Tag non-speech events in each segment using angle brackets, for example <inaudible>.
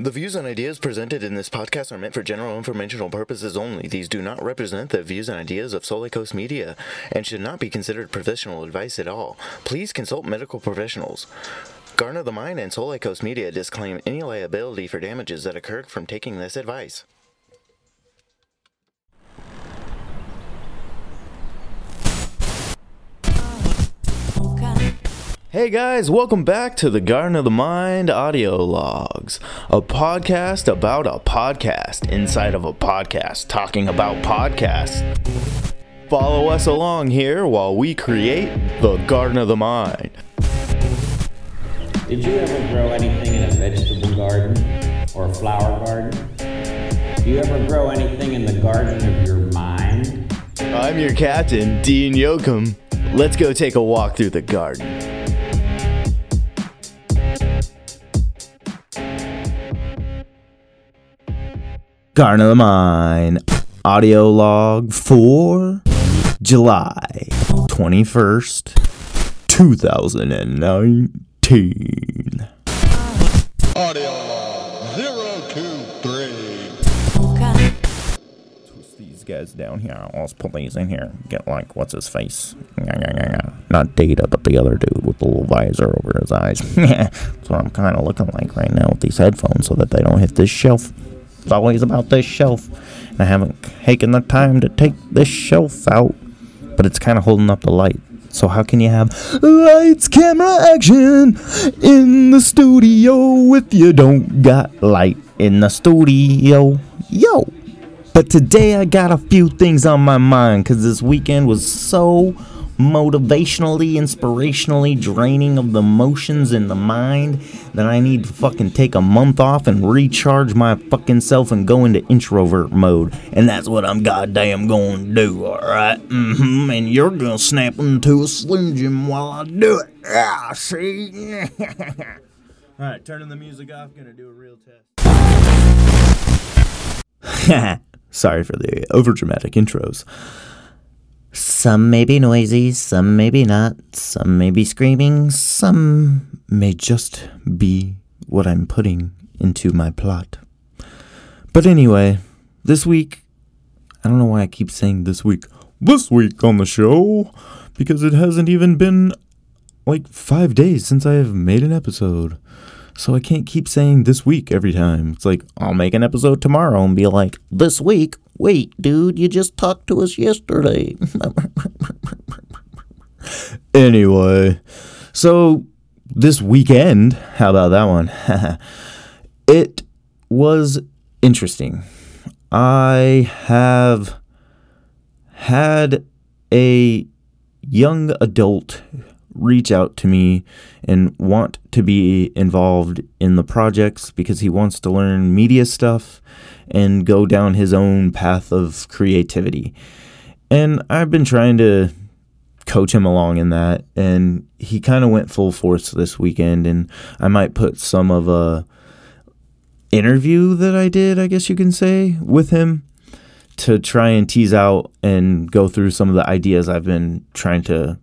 The views and ideas presented in this podcast are meant for general informational purposes only. These do not represent the views and ideas of Solykos Media and should not be considered professional advice at all. Please consult medical professionals. Garner the Mind and Solykos Media disclaim any liability for damages that occurred from taking this advice. Hey guys, welcome back to the Garden of the Mind audio logs, a podcast about a podcast inside of a podcast talking about podcasts. Follow us along here while we create the Garden of the Mind. Did you ever grow anything in a vegetable garden or a flower garden? Do you ever grow anything in the garden of your mind? I'm your captain, Dean Yoakum. Let's go take a walk through the garden. Garden of the Mind audio log for July 21st, 2019. Audio log 023. Twist these guys down here. Let's put these in here. Get like, what's his face? Not Data, but the other dude with the little visor over his eyes. <laughs> That's what I'm kind of looking like right now with these headphones so that they don't hit this shelf. It's always about this shelf. And I haven't taken the time to take this shelf out, but it's kind of holding up the light. So how can you have lights, camera, action in the studio if you don't got light in the studio? Yo. But today I got a few things on my mind because this weekend was so motivationally, inspirationally draining of the emotions in the mind that I need to fucking take a month off and recharge my fucking self and go into introvert mode. And that's what I'm goddamn going to do, alright? Mm-hmm. And you're going to snap into a Slim Jim while I do it. Yeah, see? <laughs> alright, turning the music off, gonna do a real test. <laughs> Sorry for the overdramatic intros. Some may be noisy, some may be not, some may be screaming, some may just be what I'm putting into my plot. But anyway, this week, I don't know why I keep saying this week, this week on the show, because it hasn't even been like five days since I have made an episode. So I can't keep saying this week every time. It's like, I'll make an episode tomorrow and be like, this week. Wait, dude, you just talked to us yesterday. anyway, so this weekend, how about that one? <laughs> it was interesting. I have had a young adult reach out to me and want to be involved in the projects because he wants to learn media stuff and go down his own path of creativity. And I've been trying to coach him along in that and he kind of went full force this weekend and I might put some of a interview that I did, I guess you can say, with him to try and tease out and go through some of the ideas I've been trying to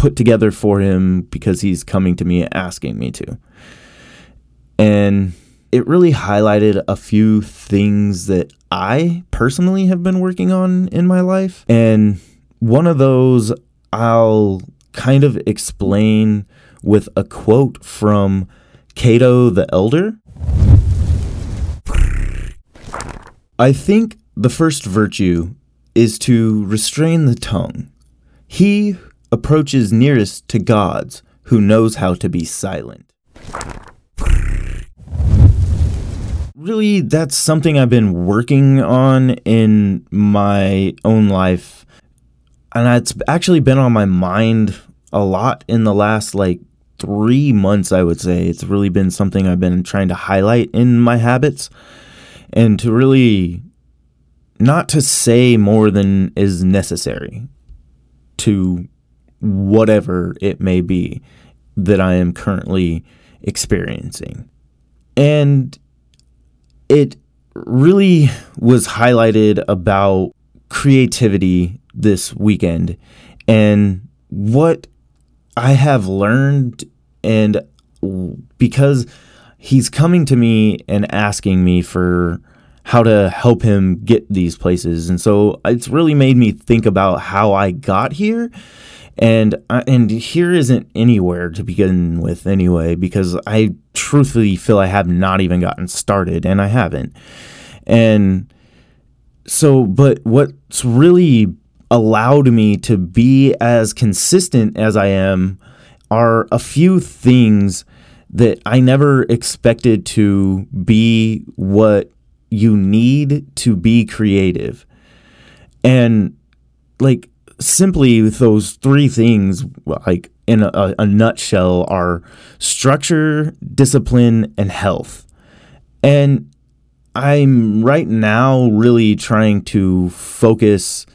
put together for him because he's coming to me asking me to. And it really highlighted a few things that I personally have been working on in my life. And one of those I'll kind of explain with a quote from Cato the Elder. I think the first virtue is to restrain the tongue. He approaches nearest to gods who knows how to be silent. Really, that's something I've been working on in my own life. And it's actually been on my mind a lot in the last like three months, I would say. It's really been something I've been trying to highlight in my habits and to really not to say more than is necessary to whatever it may be that I am currently experiencing. And it really was highlighted about creativity this weekend and what I have learned and because he's coming to me and asking me for how to help him get these places. And so it's really made me think about how I got here. And uh, and here isn't anywhere to begin with anyway because I truthfully feel I have not even gotten started and I haven't. And so but what's really allowed me to be as consistent as I am are a few things that I never expected to be what you need to be creative. And like simply those three things like in a, a nutshell are structure, discipline and health. And I'm right now really trying to focus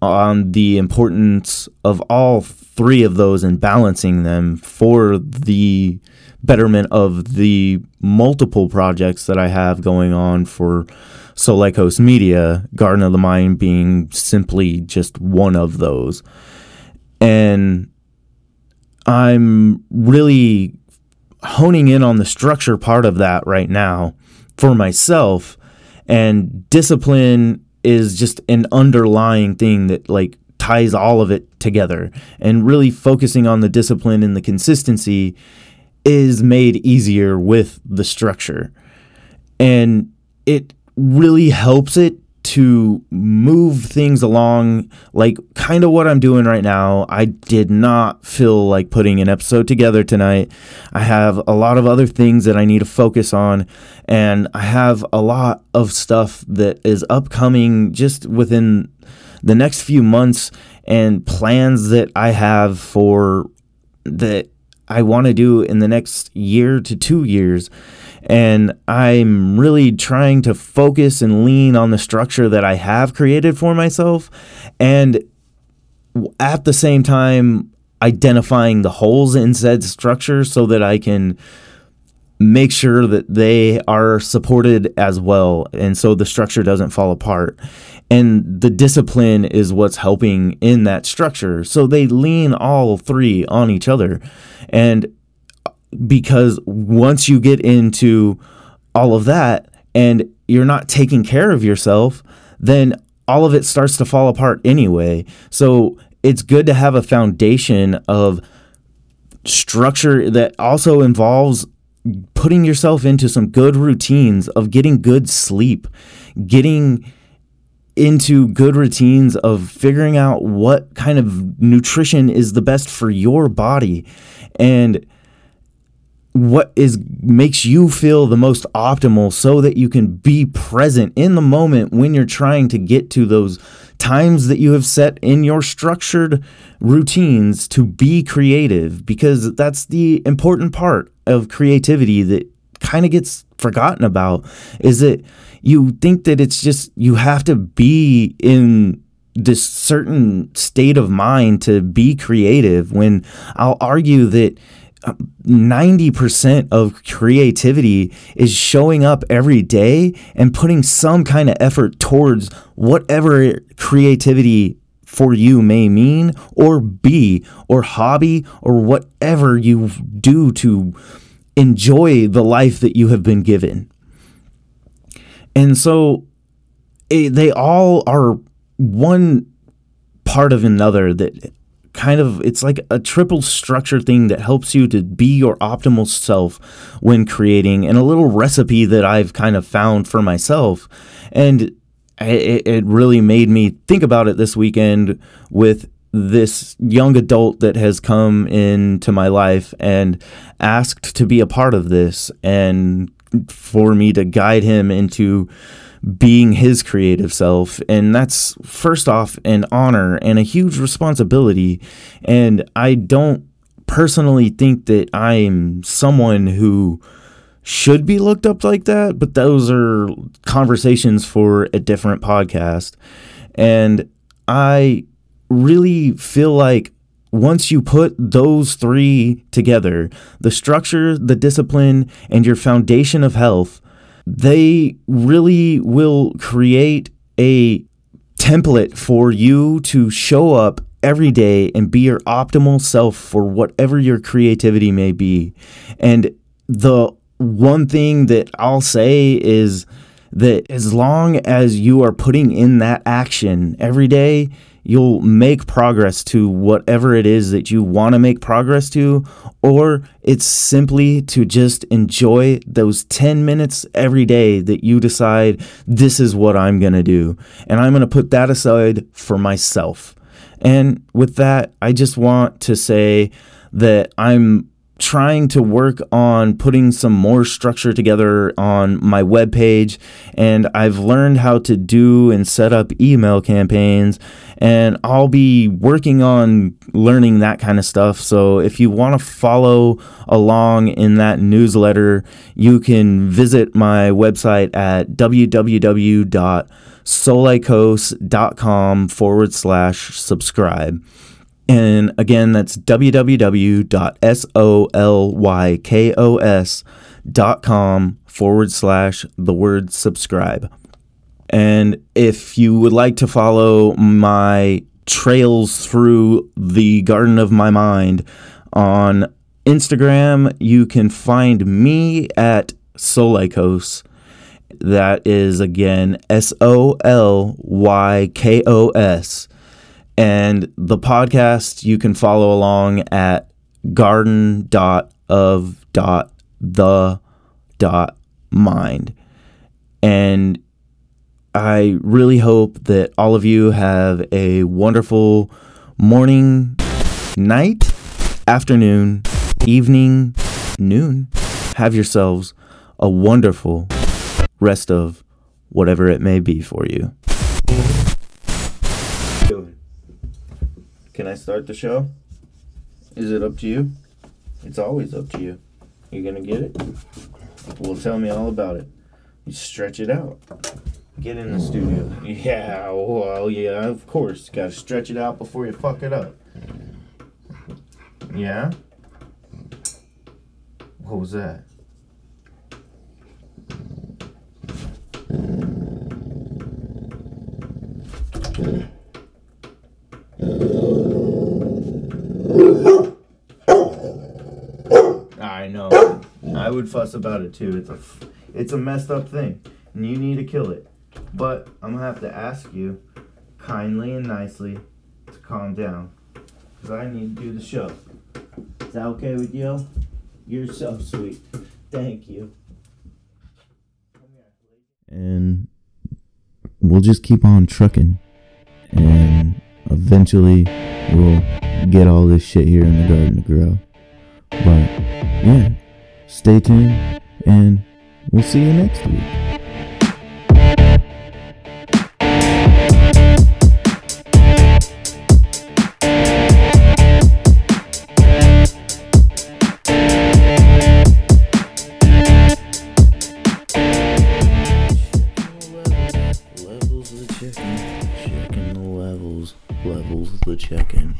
on the importance of all three of those and balancing them for the betterment of the multiple projects that I have going on for Solykos Media, Garden of the Mind being simply just one of those. And I'm really honing in on the structure part of that right now for myself. And discipline is just an underlying thing that like ties all of it together. And really focusing on the discipline and the consistency is made easier with the structure. And it really helps it to move things along like kind of what I'm doing right now. I did not feel like putting an episode together tonight. I have a lot of other things that I need to focus on and I have a lot of stuff that is upcoming just within the next few months and plans that I have for that I want to do in the next year to 2 years and I'm really trying to focus and lean on the structure that I have created for myself. And at the same time, identifying the holes in said structure so that I can make sure that they are supported as well. And so the structure doesn't fall apart. And the discipline is what's helping in that structure. So they lean all three on each other. And because once you get into all of that and you're not taking care of yourself, then all of it starts to fall apart anyway. So it's good to have a foundation of structure that also involves putting yourself into some good routines of getting good sleep, getting into good routines of figuring out what kind of nutrition is the best for your body and what is makes you feel the most optimal so that you can be present in the moment when you're trying to get to those times that you have set in your structured routines to be creative? Because that's the important part of creativity that kind of gets forgotten about is that you think that it's just you have to be in this certain state of mind to be creative when I'll argue that 90% of creativity is showing up every day and putting some kind of effort towards whatever creativity for you may mean or be or hobby or whatever you do to enjoy the life that you have been given. And so it, eh, they all are one part of another that kind of it's like a triple structure thing that helps you to be your optimal self when creating and a little recipe that I've kind of found for myself. And it, it really made me think about it this weekend with this young adult that has come into my life and asked to be a part of this and for me to guide him into being his creative self. And that's first off an honor and a huge responsibility. And I don't personally think that I'm someone who should be looked up like that, but those are conversations for a different podcast. And I really feel like once you put those three together the structure, the discipline, and your foundation of health they really will create a template for you to show up every day and be your optimal self for whatever your creativity may be. And the one thing that I'll say is that as long as you are putting in that action every day, you'll make progress to whatever it is that you want to make progress to, or it's simply to just enjoy those 10 minutes every day that you decide this is what I'm going to do. And I'm going to put that aside for myself. And with that, I just want to say that I'm trying to work on putting some more structure together on my webpage and I've learned how to do and set up email campaigns and I'll be working on learning that kind of stuff. So if you want to follow along in that newsletter, you can visit my website at www.solykos.com forward slash subscribe. And again, that's www.solykos.com forward slash the word subscribe. And if you would like to follow my trails through the Garden of My Mind on Instagram, you can find me at Solykos. That is again S O L Y K O S. And the podcast you can follow along at garden dot of the dot mind. And I really hope that all of you have a wonderful morning, night, afternoon, evening, noon. Have yourselves a wonderful rest of whatever it may be for you. Can I start the show? Is it up to you? It's always up to you. You're gonna get it? Well, tell me all about it. You stretch it out. Get in the studio. <laughs> Yeah, well, yeah, of course. Gotta stretch it out before you fuck it up. Yeah? What was that? <laughs> I know. I would fuss about it too. It's a, it's a messed up thing, and you need to kill it. But I'm gonna have to ask you, kindly and nicely, to calm down, because I need to do the show. Is that okay with you? You're so sweet. Thank you. And we'll just keep on trucking, and eventually we'll get all this shit here in the garden to grow. But yeah, stay tuned, and we'll see you next week. Levels of checking the levels levels the chicken,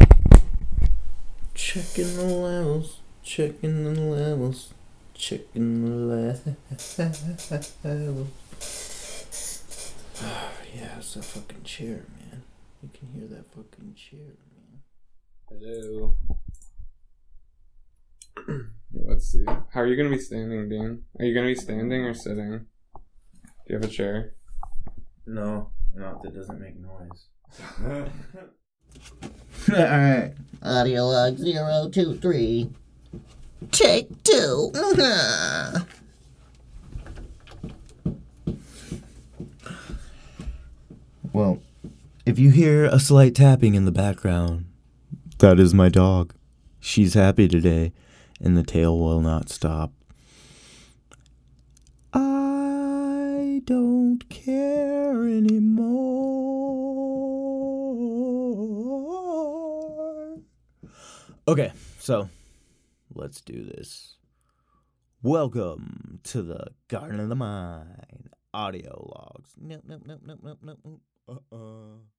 checking the levels, levels of the chicken. Checking the levels, checking the levels, checking the yeah, it's that fucking chair, man. You can hear that fucking chair, man. Hello. <clears throat> Let's see. How are you gonna be standing, Dean? Are you gonna be standing or sitting? Do you have a chair? No, not that doesn't make noise. <laughs> <laughs> Alright. Audio log 023. Take two. <laughs> Well, if you hear a slight tapping in the background, that is my dog. She's happy today, and the tail will not stop. I don't care anymore. Okay, so let's do this. Welcome to the Garden of the Mind audio logs. Nope, nope, nope, nope, nope, nope. Uh-uh.